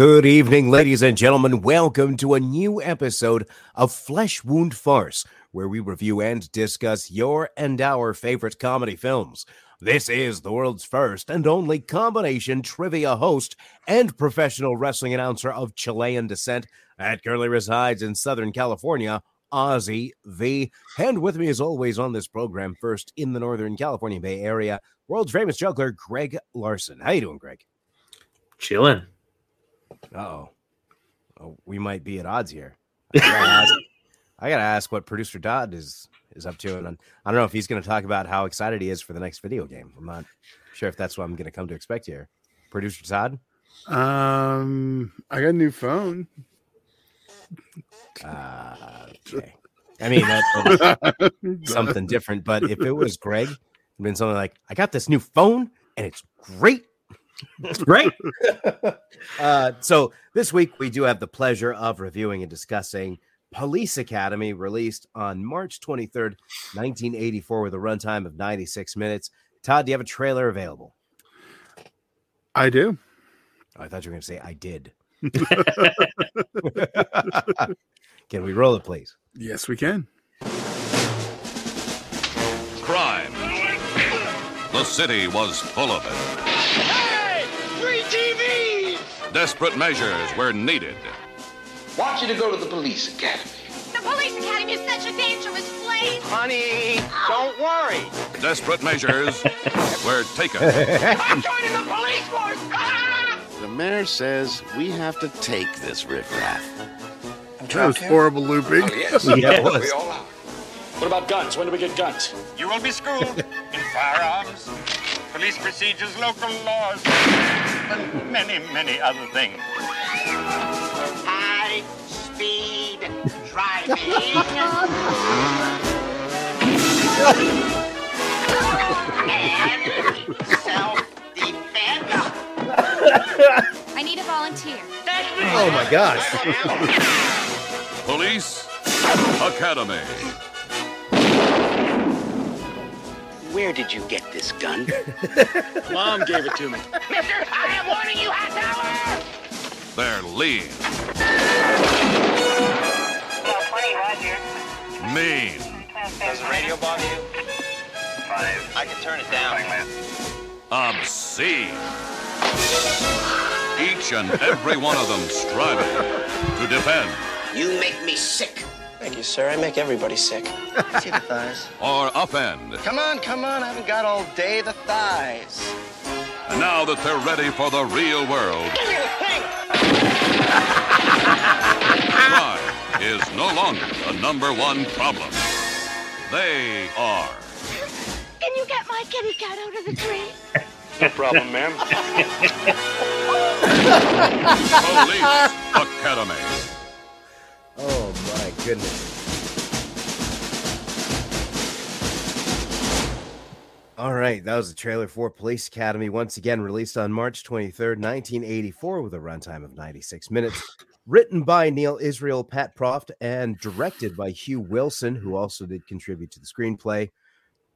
Good evening, ladies and gentlemen. Welcome to a new episode of Flesh Wound Farce, where we review and discuss your and our favorite comedy films. This is the world's first and only combination trivia host and professional wrestling announcer of Chilean descent that currently resides in Southern California, Ozzy V. And with me, as always, on this program, first in the Northern California Bay Area, world's famous juggler, Greg Larson. How you doing, Greg? Chilling. Oh Oh, we might be at odds here. I gotta, ask, I gotta ask what producer Todd is is up to, and I don't know if he's going to talk about how excited he is for the next video game. I'm not sure if that's what I'm going to come to expect here. Producer Todd, Um, I got a new phone. uh, okay. I mean, that's something different. But if it was Greg, it'd been something like, "I got this new phone, and it's great." It's great. Uh, so this week we do have the pleasure of reviewing and discussing Police Academy, released on March 23rd, 1984, with a runtime of 96 minutes. Todd, do you have a trailer available? I do. Oh, I thought you were going to say I did. Can we roll it, please? Yes, we can. Crime. The city was full of it. Hey! Free TV! Desperate measures were needed. Want you to go to the police academy. The police academy is such a dangerous place. Honey, don't worry. Desperate measures were taken. I'm joining the police force! Ah! The mayor says we have to take this riffraff. That was horrible looping. yes. Yeah, was. We all are. What about guns? When do we get guns? You will be schooled in firearms, police procedures, local laws, and many, many other things. High speed driving. and self-defense. I need a volunteer. Oh my gosh. Police Academy. Where did you get this gun? Mom gave it to me. Mister, I am warning you, Hightower! They're lean, mean, Does the radio bother you? Five. I can turn it down. obscene. Each and every one of them striving to defend You make me sick. Thank you, sir. I make everybody sick. See the thighs. or offend. Come on, come on. I haven't got all day. The thighs. And now that they're ready for the real world, crime is no longer the number one problem. They are. Can you get my kitty cat out of the tree? No problem, ma'am. Police Academy. Goodness. All right, that was the trailer for Police Academy, once again released on March 23rd, 1984, with a runtime of 96 minutes. Written by Neil Israel, Pat Proft, and directed by Hugh Wilson, who also did contribute to the screenplay.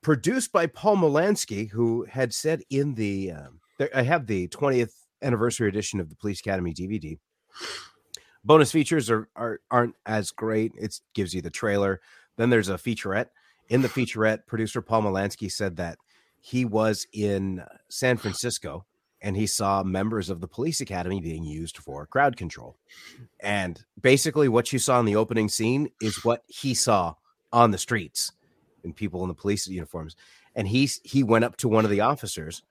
Produced by Paul Maslansky, who had said in the, um, there, I have the 20th anniversary edition of the Police Academy DVD. Bonus features are, are aren't as great. It gives you the trailer. Then there's a featurette. In the featurette, producer Paul Maslansky said that he was in San Francisco and he saw members of the police academy being used for crowd control. And basically, what you saw in the opening scene is what he saw on the streets and people in the police uniforms. And he he went up to one of the officers,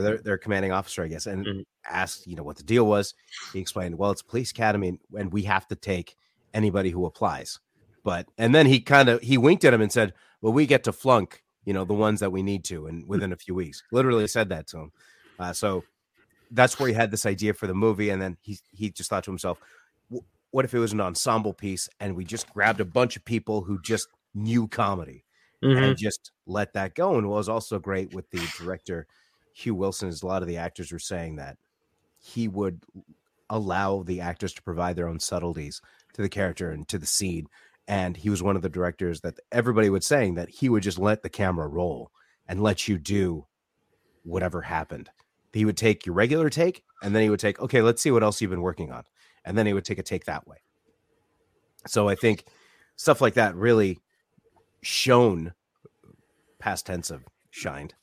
their, their commanding officer, I guess, and Mhm. asked, you know, what the deal was. He explained, well, it's police academy, and, we have to take anybody who applies. But and then he kind of he winked at him and said, well, we get to flunk, you know, the ones that we need to, and within a few weeks, literally said that to him. Uh, so that's where he had this idea for the movie, and then he he just thought to himself, what if it was an ensemble piece and we just grabbed a bunch of people who just knew comedy Mhm. and just let that go? And what was also great with the director Hugh Wilson is a lot of the actors were saying that he would allow the actors to provide their own subtleties to the character and to the scene. And he was one of the directors that everybody was saying that he would just let the camera roll and let you do whatever happened. he would take your regular take and then he would take, okay, let's see what else you've been working on. And then he would take a take that way. So I think stuff like that really shone past tense of shined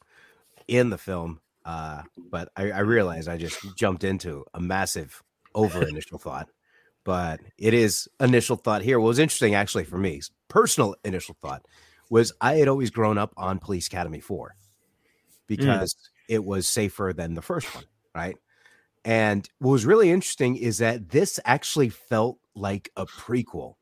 in the film. Uh, but I, I realized I just jumped into a massive over initial thought. But it is initial thought here. What was interesting actually for me, personal initial thought, was I had always grown up on Police Academy 4 because mm. it was safer than the first one, right? And what was really interesting is that this actually felt like a prequel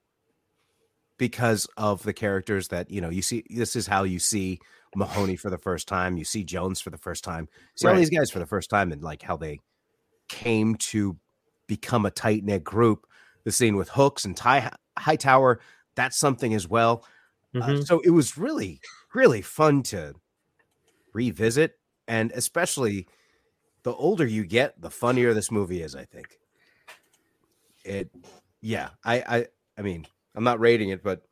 because of the characters that you know you see this is how you see mahoney for the first time you see jones for the first time see right. all these guys for the first time and like how they came to become a tight-knit group the scene with hooks and Ty hightower that's something as well uh, mm-hmm. uh, so it was really really fun to revisit and especially the older you get the funnier this movie is i think it yeah i i i mean I'm not rating it, but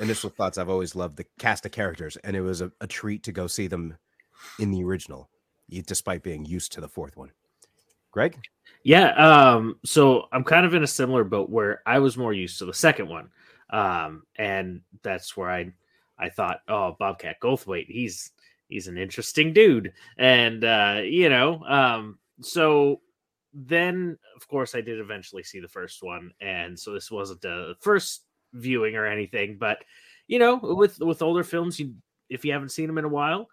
initial thoughts. I've always loved the cast of characters, and it was a, a treat to go see them in the original, despite being used to the fourth one. Greg? Yeah. Um, so I'm kind of in a similar boat where I was more used to the second one. Um, and that's where I I thought, oh, Bobcat Goldthwait, he's he's an interesting dude. And uh, you know, um, so then of course I did eventually see the first one, and so this wasn't the first viewing or anything, but you know, with with older films, you if you haven't seen them in a while,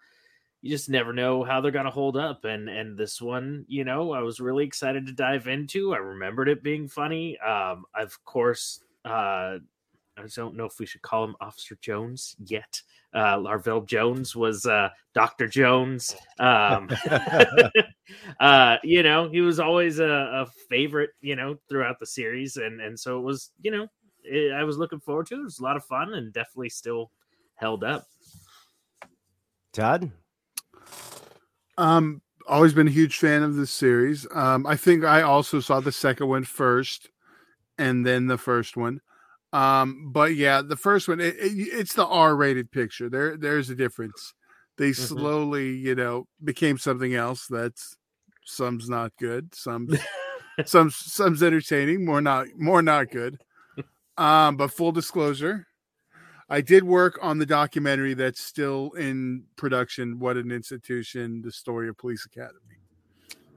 you just never know how they're gonna hold up. And and this one, you know, I was really excited to dive into. I remembered it being funny. Um, of course, uh, I don't know if we should call him Officer Jones yet. Uh, Larvell Jones was uh, Doctor Jones. Um, uh, you know, he was always a, a, favorite. You know, throughout the series, and and so it was. You know, it, I was looking forward to. it. It was a lot of fun, and definitely still held up. Todd, um, always been a huge fan of this series. Um, I think I also saw the second one first, and then the first one. Um, but yeah, the first one, it, it, it's the R-rated picture. There, there's a difference. They mm-hmm. slowly, you know, became something else. That's some's not good. Some, some, some's entertaining. More not, more not good. Um, but full disclosure, I did work on the documentary that's still in production. What an institution! The story of Police Academy.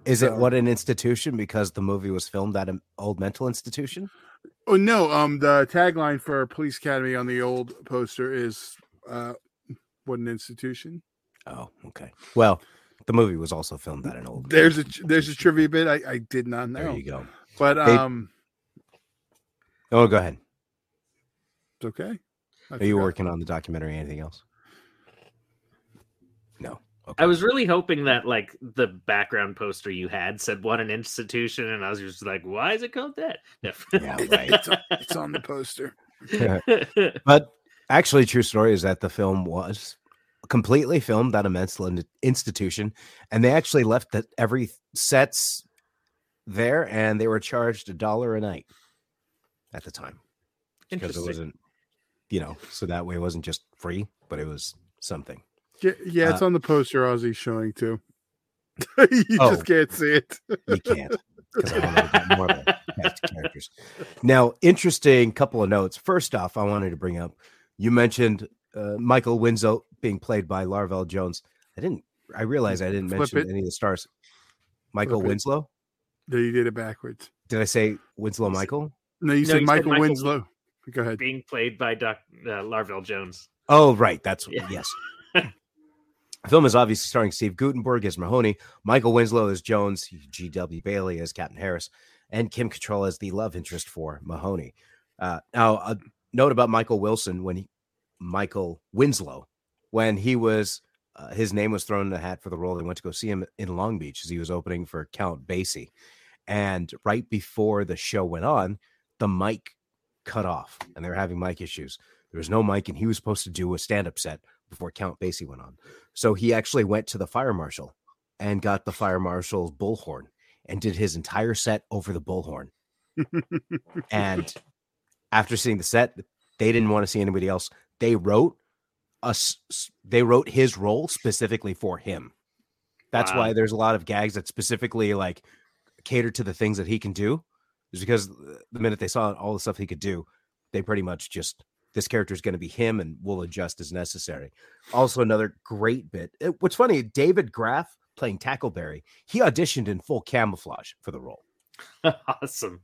Is so, it what an institution because the movie was filmed at an old mental institution? Oh no! Um, the tagline for Police Academy on the old poster is uh, "What an institution." Oh, okay. Well, the movie was also filmed at an old. There's a there's a trivia bit I, I did not know. There you go. But um. oh, go ahead. It's okay. I Are you working on the documentary? Anything else? No. Okay. I was really hoping that like the background poster you had said "What an institution," and I was just like, "Why is it called that?" yeah, right. it's, on, it's on the poster. but actually, true story is that the film was completely filmed at a mental institution, and they actually left that every sets there, and they were charged a dollar a night at the time because it wasn't, you know, so that way it wasn't just free, but it was something. Yeah, yeah it's uh, on the poster Ozzy's showing too. you oh, just can't see it. you can't because I want to more about characters. Now, interesting couple of notes. First off, I wanted to bring up you mentioned uh, Michael Winslow being played by Larvell Jones. I didn't. I realized I didn't Flip mention it. any of the stars. Michael Flip Winslow. No, you did it backwards. Did I say Winslow Michael? No, you, no, said, you Michael said Michael Winslow. Go ahead. Being played by Doc uh, Larvell Jones. Oh, right. That's yeah. yes. The film is obviously starring Steve Guttenberg as Mahoney, Michael Winslow as Jones, G.W. Bailey as Captain Harris, and Kim Cattrall as the love interest for Mahoney. Uh, now, a note about Michael Wilson when he, Michael Winslow, when he was, uh, his name was thrown in the hat for the role. They went to go see him in Long Beach as he was opening for Count Basie. And right before the show went on, the mic cut off and they were having mic issues. There was no mic, and he was supposed to do a stand up set before Count Basie went on. So he actually went to the fire marshal and got the fire marshal's bullhorn and did his entire set over the bullhorn. and after seeing the set, they didn't want to see anybody else. They wrote us. They wrote his role specifically for him. That's Wow. why there's a lot of gags that specifically like cater to the things that he can do. Is because the minute they saw all the stuff he could do, they pretty much just this character is going to be him and we'll adjust as necessary. Also, another great bit. uh, What's funny, David Graf playing Tackleberry, he auditioned in full camouflage for the role. awesome.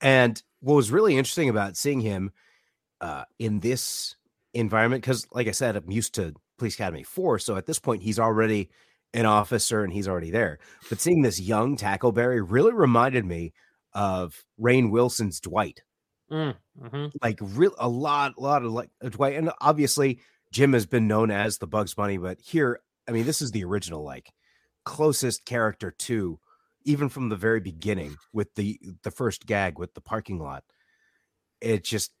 And what was really interesting about seeing him uh, in this environment, because like I said, I'm used to Police Academy 4. So at this point, he's already an officer and he's already there. But seeing this young Tackleberry really reminded me of Rainn Wilson's Dwight. Mm, mhm. Like real a lot, a lot of like uh, Dwight. And obviously Jim has been known as the Bugs Bunny, but here, I mean, this is the original, like closest character to even from the very beginning with the the first gag with the parking lot it's just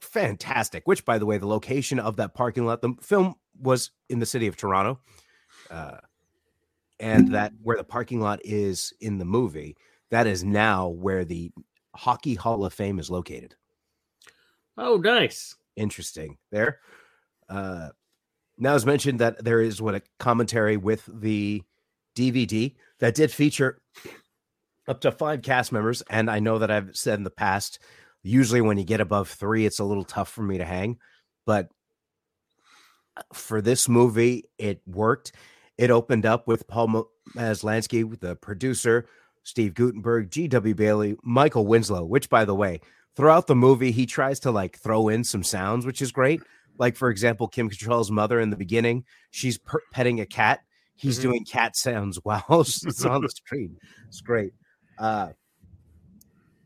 fantastic which by the way the location of that parking lot the film was in the city of toronto uh, and that where the parking lot is in the movie that is now where the hockey hall of fame is located Oh, nice. interesting there. Uh, now, as mentioned, that there is what a commentary with the DVD that did feature up to five cast members, and I know that I've said in the past, usually when you get above three, it's a little tough for me to hang, but uh, for this movie, it worked. It opened up with Paul Mo- Maslansky, the producer, Steve Guttenberg, G.W. Bailey, Michael Winslow, which, by the way, throughout the movie, he tries to like throw in some sounds, which is great. Like, for example, Kim Cattrall's mother in the beginning, she's per- petting a cat. He's Mhm. doing cat sounds while it's on the screen. It's great. Uh,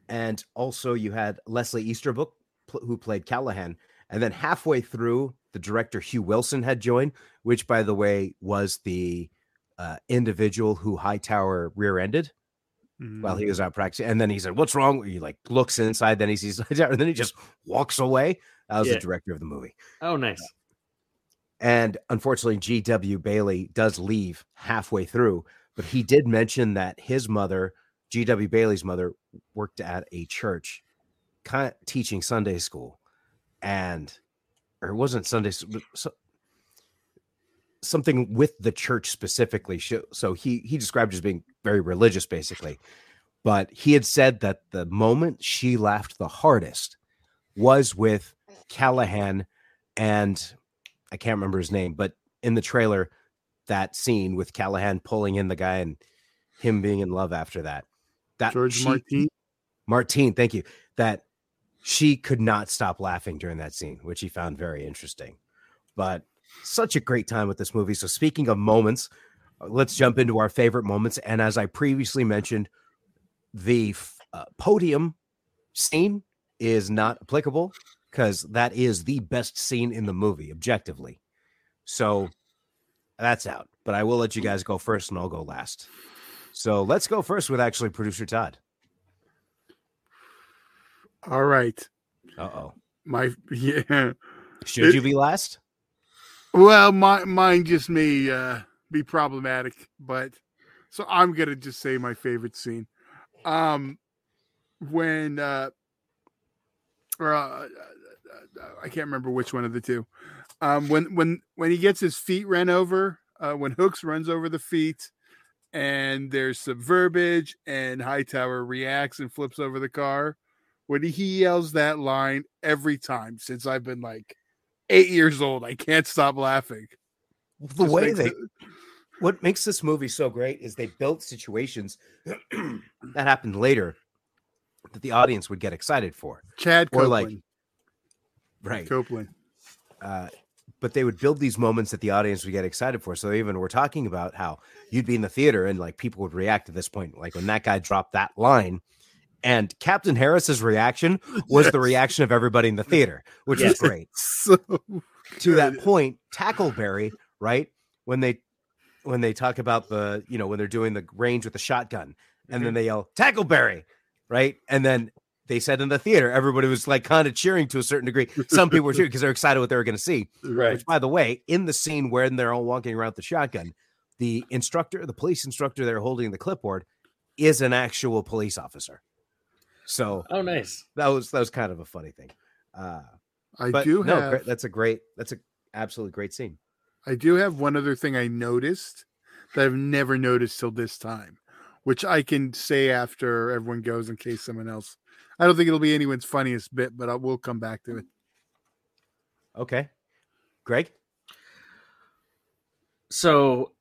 and also, you had Leslie Easterbrook, pl- who played Callahan. And then halfway through, the director Hugh Wilson had joined, which, by the way, was the uh, individual who Hightower rear ended while mm-hmm. he was out practicing. And then he said, What's wrong? He like looks inside, then he sees, and then he just walks away. That was Yeah. the director of the movie. Oh, nice. And unfortunately, G.W. Bailey does leave halfway through, but he did mention that his mother, G.W. Bailey's mother, worked at a church kind of teaching Sunday school. And, or it wasn't Sunday, s- but so, something with the church specifically. So he, he described as being very religious, basically. But he had said that the moment she laughed the hardest was with Callahan and I can't remember his name, but in the trailer, that scene with Callahan pulling in the guy and him being in love after that. That George she- Martin. Martine, thank you. That she could not stop laughing during that scene, which he found very interesting. But such a great time with this movie. So speaking of moments, uh, let's jump into our favorite moments. And as I previously mentioned, the uh, podium scene is not applicable because that is the best scene in the movie, objectively. So that's out. But I will let you guys go first, and I'll go last. So let's go first with actually producer Todd. All right. Uh oh. My yeah. Should It- you be last? Well, my mine just may uh, be problematic, but so I'm gonna just say my favorite scene. Um, when uh, or uh, I can't remember which one of the two. Um, when when when he gets his feet ran over, uh, when Hooks runs over the feet, and there's some verbiage, and Hightower reacts and flips over the car. When he yells that line every time since I've been like eight years old, I can't stop laughing. The Just way they, it- what makes this movie so great is they built situations that happened later that the audience would get excited for. Chad Or Copeland. like- Right. Copeland. Uh, but they would build these moments that the audience would get excited for. So even we're talking about how you'd be in the theater and like people would react to this point, like when that guy dropped that line. And Captain Harris's reaction was the reaction of everybody in the theater, which was great. So to that point, Tackleberry, right? When they when they talk about the, you know, when they're doing the range with the shotgun, and then mm-hmm. they yell Tackleberry, right? And then they said in the theater, everybody was like kind of cheering to a certain degree. Some people were cheering because they're excited what they were going to see. Right. Which, by the way, in the scene where they're all walking around with the shotgun, the instructor, the police instructor, they're holding the clipboard, is an actual police officer. So Oh, nice. that was that was kind of a funny thing. Uh, I but do no, have great- that's a great, that's a absolutely great scene. I do have one other thing I noticed that I've never noticed till this time, which I can say after everyone goes in case someone else. I don't think it'll be anyone's funniest bit, but I will come back to it. Okay. Greg? So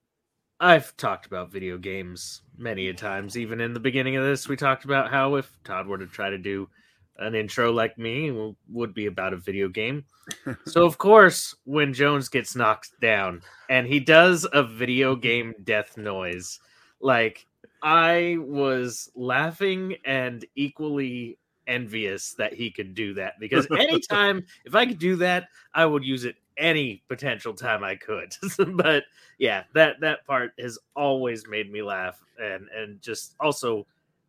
I've talked about video games many a times. Even in the beginning of this, we talked about how if Todd were to try to do an intro like me, it would be about a video game. so of course, when Jones gets knocked down and he does a video game death noise, like I was laughing and equally envious that he could do that because anytime if I could do that, I would use it any potential time I could. but yeah, that that part has always made me laugh and and just also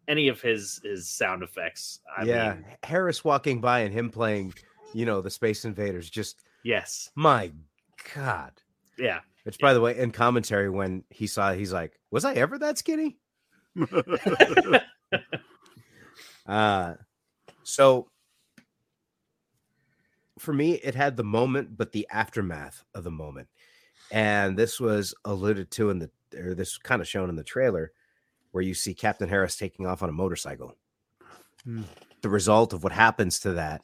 any of his his sound effects. I yeah, mean, Harris walking by and him playing, you know, the Space Invaders. Just yes, my God. yeah. Which, by the way, in commentary, when he saw, he's like, "Was I ever that skinny?" uh so for me, it had the moment, but the aftermath of the moment. And this was alluded to in the, or this kind of shown in the trailer, where you see Captain Harris taking off on a motorcycle. Hmm. The result of what happens to that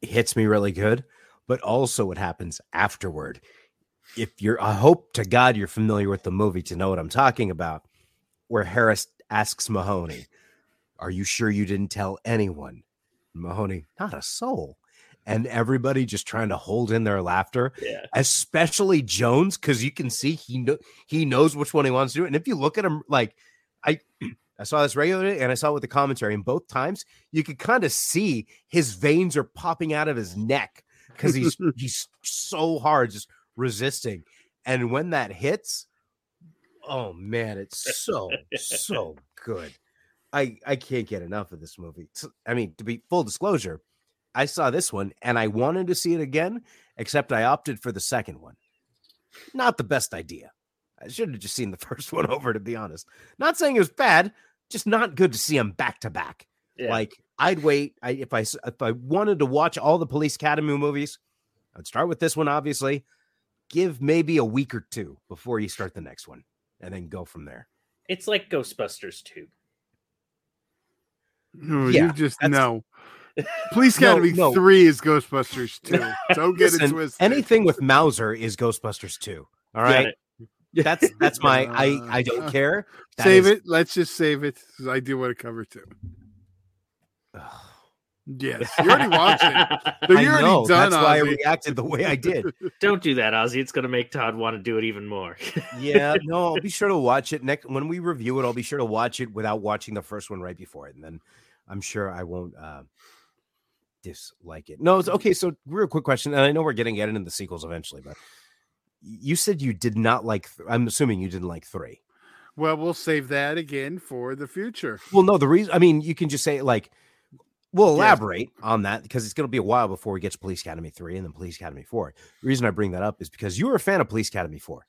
hits me really good, but also what happens afterward. If you're, I hope to God you're familiar with the movie to know what I'm talking about, where Harris asks Mahoney, Are you sure you didn't tell anyone? Mahoney, not a soul and everybody just trying to hold in their laughter, Yeah. especially Jones, because you can see he know he knows which one he wants to do. And if you look at him, like I I saw this regularly and I saw it with the commentary, and both times you could kind of see his veins are popping out of his neck because he's he's so hard just resisting. And when that hits, oh man, it's so so good. I I can't get enough of this movie. I mean, to be full disclosure, I saw this one and I wanted to see it again, except I opted for the second one. Not the best idea. I should have just seen the first one over, to be honest. Not saying it was bad, just not good to see them back to back. Like I'd wait. I, if I s- if I wanted to watch all the Police Academy movies, I'd start with this one. Obviously, give maybe a week or two before you start the next one, and then go from there. It's like Ghostbusters 2. No, Yeah, you just know. Police No, Academy no. 3 is Ghostbusters 2. Don't get it twisted. anything with Mauser is Ghostbusters 2. All right. That's that's my I I don't care. That save is- it. Let's just save it. I do want to cover too. Yes, you already watched it. So I you're already know. done. That's why I reacted the way I did. Don't do that, Ozzy. It's going to make Todd want to do it even more. Yeah, no, I'll be sure to watch it next when we review it. I'll be sure to watch it without watching the first one right before it, and then I'm sure I won't uh, dislike it. No, it's okay. So, real quick question, and I know we're getting at it in the sequels eventually, but you said you did not like. th- I'm assuming you didn't like three. Well, we'll save that again for the future. Well, no, the reason. I mean, you can just say like. We'll elaborate on that because it's going to be a while before we get to Police Academy 3 and then Police Academy 4. The reason I bring that up is because you were a fan of Police Academy 4.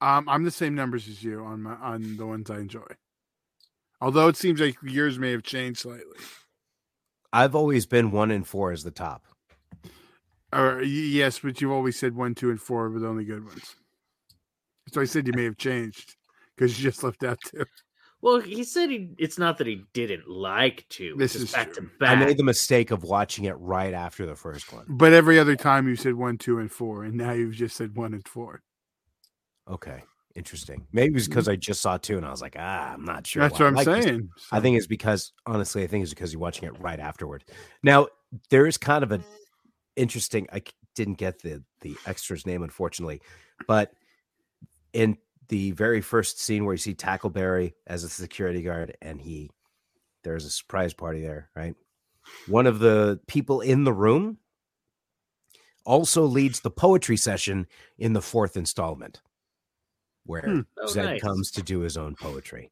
Um, I'm the same numbers as you on my on the ones I enjoy. Although it seems like yours may have changed slightly. I've always been 1 and 4 as the top. Or yes, but you've always said one, two, and four were the only good ones. So I said you may have changed because you just left out two. well, he said he, it's not that he didn't like to. This This is is back true. to I made the mistake of watching it right after the first one. But every other time you said one, two, and four, and now you've just said one and four. Okay, interesting. Maybe it was because I just saw two and I was like, ah, I'm not sure. Mm-hmm. That's what I'm like this. saying. I think it's because honestly, I think it's because you're watching it right afterward. Now there is kind of a interesting. I didn't get the the extra's name unfortunately, but in the very first scene where you see Tackleberry as a security guard and he there's a surprise party there, right? One of the people in the room also leads the poetry session in the fourth installment, where Hmm. Oh, Zed nice. comes to do his own poetry.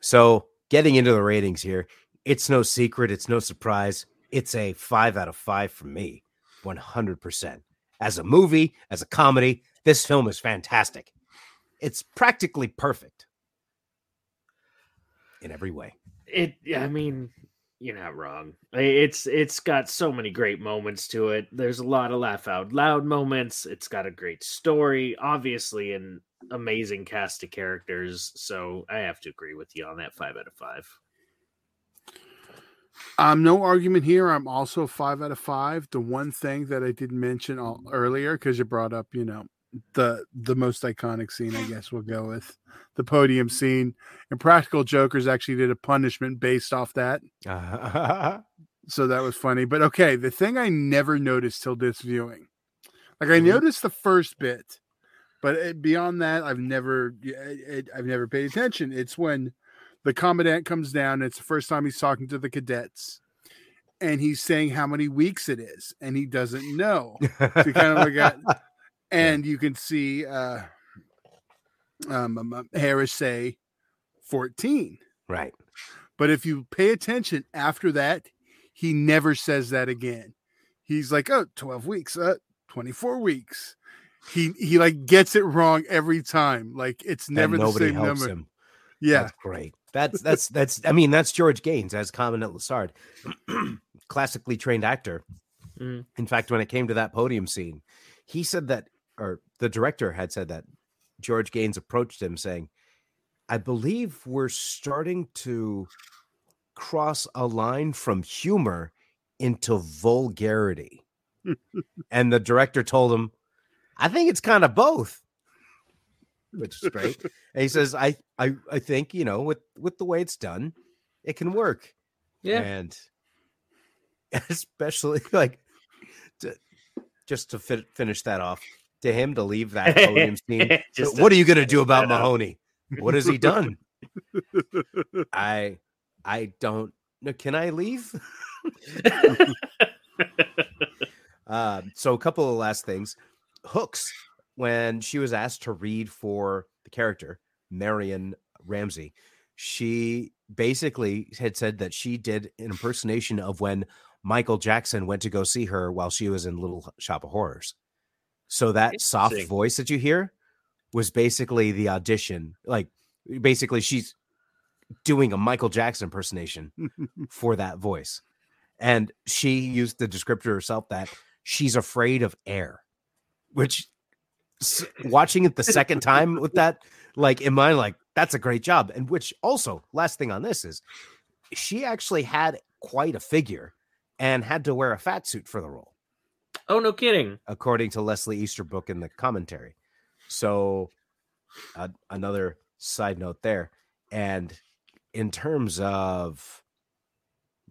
So, getting into the ratings here, it's no secret, it's no surprise. It's a five out of five for me, 100%. As a movie, as a comedy, this film is fantastic. It's practically perfect in every way. it i mean you're not wrong it's it's got so many great moments to it there's a lot of laugh out loud moments it's got a great story obviously and amazing cast of characters. So I have to agree with you on that five out of five. Um, no argument here. I'm also five out of five. The one thing that I didn't mention all, earlier because you brought up, you know, the the most iconic scene. I guess we'll go with the podium scene. And Practical Jokers actually did a punishment based off that, so that was funny. But okay, the thing I never noticed till this viewing, like I Mhm. noticed the first bit, but it, beyond that, I've never it, it- eh, eh, I've never paid attention. It's when the commandant comes down. It's the first time he's talking to the cadets, and he's saying how many weeks it is, and he doesn't know. So you kind of look at, and you can see uh, um, um, um, Harris say fourteen. right. But if you pay attention after that, he never says that again. He's like, oh, 12 weeks, uh, 24 weeks. He he like gets it wrong every time. Like it's never and the same helps number. him. Yeah. That's great. That's that's that's. I mean, that's George Gaines as Commandant Lassard, classically trained actor. Mhm. In fact, when it came to that podium scene, he said that, or the director had said that George Gaines approached him saying, "I believe we're starting to cross a line from humor into vulgarity," and the director told him, "I think it's kind of both." which is great. and he says, I, I, I think, you know, with, with the way it's done, it can work. Yeah. And especially like to, just to fi- finish that off to him to leave that podium scene. What are you going to do about. Mahoney? What has he done? I, I don't know. Can I leave? Um, so a couple of last things. Hooks, when she was asked to read for the character Marion Ramsey, she basically had said that she did an impersonation of when Michael Jackson went to go see her while she was in Little Shop of Horrors. So that soft voice that you hear was basically the audition. Like basically she's doing a Michael Jackson impersonation for that voice. And she used the descriptor herself that she's afraid of air, which s- watching it the second time with that, like in mind, like that's a great job. And which also, last thing on this is she actually had quite a figure and had to wear a fat suit for the role, oh, no kidding. according to Leslie Easterbrook in the commentary. So, uh, another side note there. And in terms of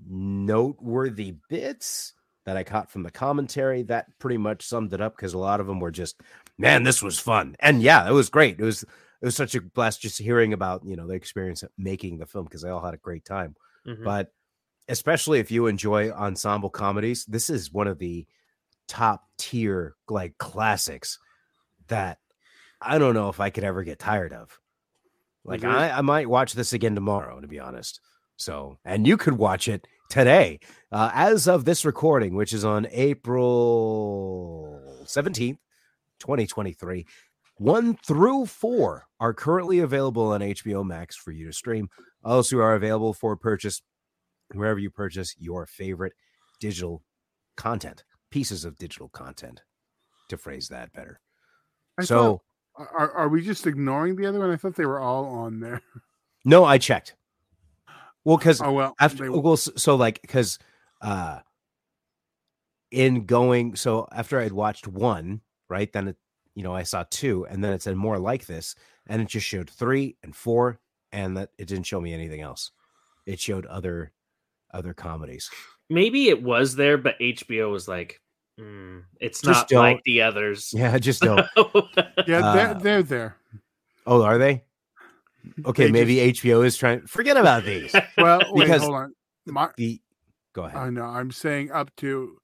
noteworthy bits that I caught from the commentary, that pretty much summed it up because a lot of them were just, man, this was fun. And yeah, it was great. It was it was such a blast just hearing about, you know, the experience of making the film because they all had a great time. Mhm. But especially if you enjoy ensemble comedies, this is one of the top tier like classics that I don't know if I could ever get tired of. Like Agreed. I, I might watch this again tomorrow, to be honest. So, and you could watch it today, uh, as of this recording, which is on April seventeenth, twenty twenty three. One through four are currently available on HBO Max for you to stream. Also, are available for purchase wherever you purchase your favorite digital content, pieces of digital content, to phrase that better. I so, thought- are, are we just ignoring the other one? I thought they were all on there. no, I checked. Well, because Oh well, after they- well, so like because uh, in going so after I'd watched one, right? Then it, you know, I saw two, and then it said more like this, and it just showed three and four, and that it didn't show me anything else. It showed other other comedies. Maybe it was there, but HBO was like, "Mm, it's Just not don't- like the others. Yeah, just don't. yeah, uh, they're, they're there. Oh, are they? Okay, They maybe HBO is trying. Forget about these. Well, wait, because- hold on. My, The go ahead. I know. I'm saying up to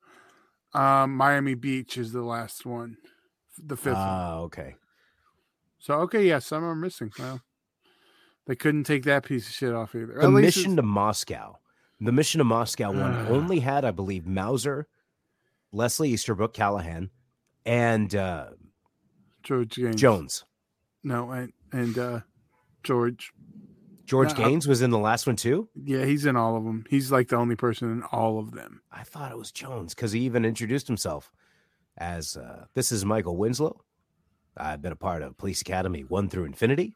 um, Miami Beach is the last one, the fifth one. Ah, okay. So okay, yeah, some are missing. Well, they couldn't take that piece of shit off either. The At mission it's- to Moscow. The mission to Moscow one only had, I believe, Mauser, Leslie Easterbrook Callahan, and uh, George Gaines. Jones. No, and and uh, George. George No, I- Gaines was in the last one too. Yeah, he's in all of them. He's like the only person in all of them. I thought it was Jones because he even introduced himself as uh, this is Michael Winslow, I've been a part of Police Academy one through Infinity.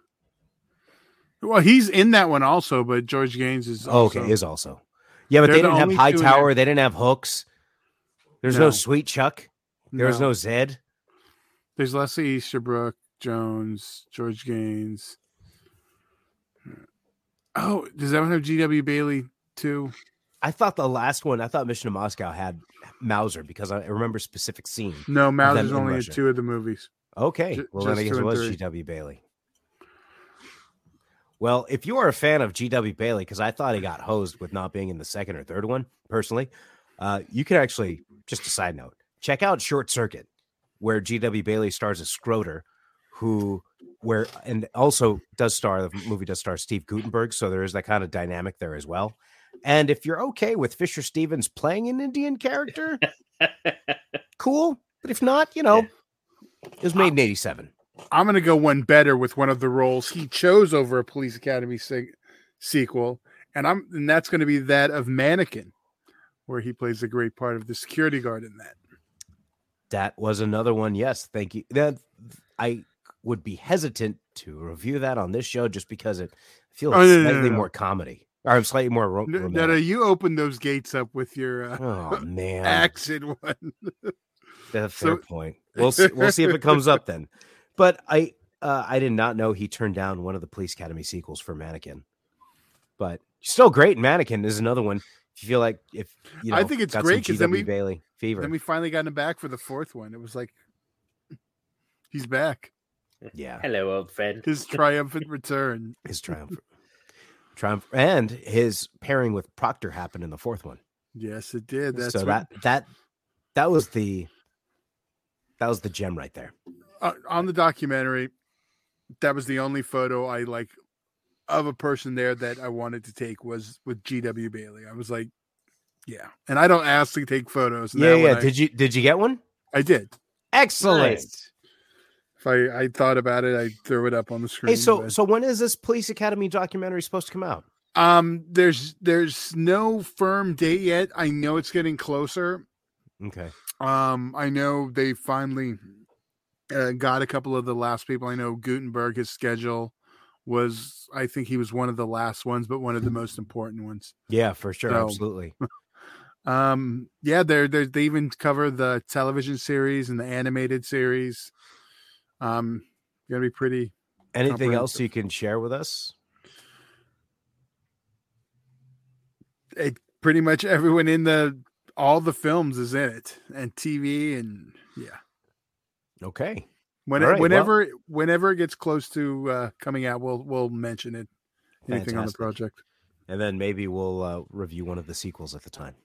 Well, he's in that one also, but George Gaines is Oh, also, okay, is also. Yeah, but They're they did not have two in Hightower. They didn't have Hooks. There's no, No. Sweet Chuck. There was no Zed. There's Leslie Easterbrook, Jones, George Gaines. Oh, does that one have G.W. Bailey too? I thought the last one, I thought Mission to Moscow had Mauser because I remember a specific scene. No, Mauser's only in two of the movies. Okay. Ju- well, then I guess it was. G.W. Bailey. Well, if you are a fan of G.W. Bailey, because I thought he got hosed with not being in the second or third one, personally, uh, you can actually, just a side note, check out Short Circuit, where G.W. Bailey stars as Skroeder, who, where, and also does star, the movie does star Steve Guttenberg. So there is that kind of dynamic there as well. And if you're okay with Fisher Stevens playing an Indian character, cool. But if not, you know, it was made in 87. I'm going to go one better with one of the roles he chose over a Police Academy se- sequel, and I'm and that's going to be that of Mannequin, where he plays a great part of the security guard in that. That was another one. Yes, thank you. That I would be hesitant to review that on this show just because it feels Oh, no, no, no, slightly no. more comedy or slightly more ro- No, no, no, you opened those gates up with your uh, Oh man, accent one. That's a fair So- point. We'll see, we'll see if it comes up then. But I uh, I did not know he turned down one of the Police Academy sequels for Mannequin. But still great. Mannequin is another one. If you feel like if you know, I think it's great because then we- Bailey fever. Then we finally got him back for the fourth one. It was like he's back. yeah, Hello, old friend. His triumphant return. his triumph, triumph, and his pairing with Proctor happened in the fourth one. Yes, it did. That's so what- that that that was the that was the gem right there. uh, on the documentary. That was the only photo I like of a person there that I wanted to take was with G.W. Bailey. I was like, yeah, and I don't ask to take photos. and Yeah, yeah. one I- Did you did you get one? I did. Excellent. Nice. If I, I thought about it, I threw it up on the screen. Hey, so but- so when is this Police Academy documentary supposed to come out? um, there's there's no firm date yet. I know it's getting closer. Okay. Um, I know they finally uh, got a couple of the last people. I know Guttenberg. His schedule was, I think he was one of the last ones, but one of the most important ones. Yeah, for sure. So- Absolutely. Um, yeah, they're, they're they even cover the television series and the animated series. Um, gonna be pretty. Anything else you can share with us? It pretty much everyone in the all the films is in it, and TV, and yeah. Okay. When All right, well- whenever whenever it gets close to uh, coming out, we'll we'll mention it. Anything on the project. And then maybe we'll uh, review one of the sequels at the time.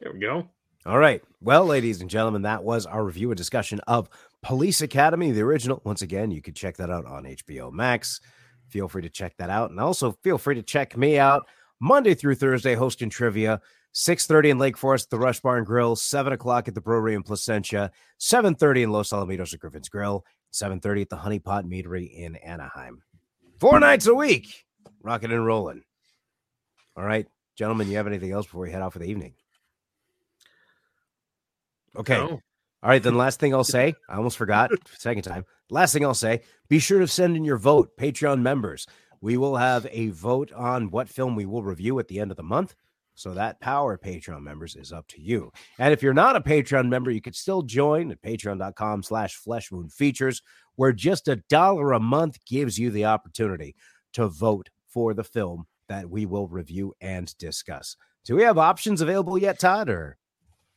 There we go. All right. Well, ladies and gentlemen, that was our review and discussion of Police Academy, the original. Once again, you can check that out on HBO Max. Feel free to check that out. And also feel free to check me out Monday through Thursday, hosting trivia. 6.30 in Lake Forest at the Rush Barn Grill, 7 o'clock at the Brewery in Placentia, 7.30 in Los Alamitos at Griffin's Grill, 7.30 at the Honey Pot Meadery in Anaheim. Four nights a week, rocking and rolling. All right, gentlemen, you have anything else before we head out for the evening? Okay. No. All right, then last thing I'll say, I almost forgot, second time. Last thing I'll say, be sure to send in your vote, Patreon members. We will have a vote on what film we will review at the end of the month. So that power, Patreon members, is up to you. And if you're not a Patreon member, you could still join at patreon.com slash flesh wound features, where just a dollar a month gives you the opportunity to vote for the film that we will review and discuss. Do we have options available yet, Todd? Or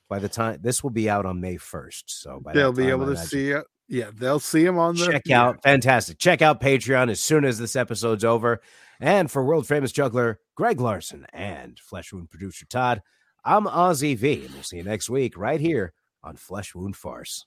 by the time this will be out on May 1st. So by They'll be able to see it. Yeah, they'll see him on the check yeah. out fantastic check out patreon as soon as this episode's over and for world famous juggler greg larson and flesh wound producer todd i'm ozzy v and we'll see you next week right here on flesh wound farce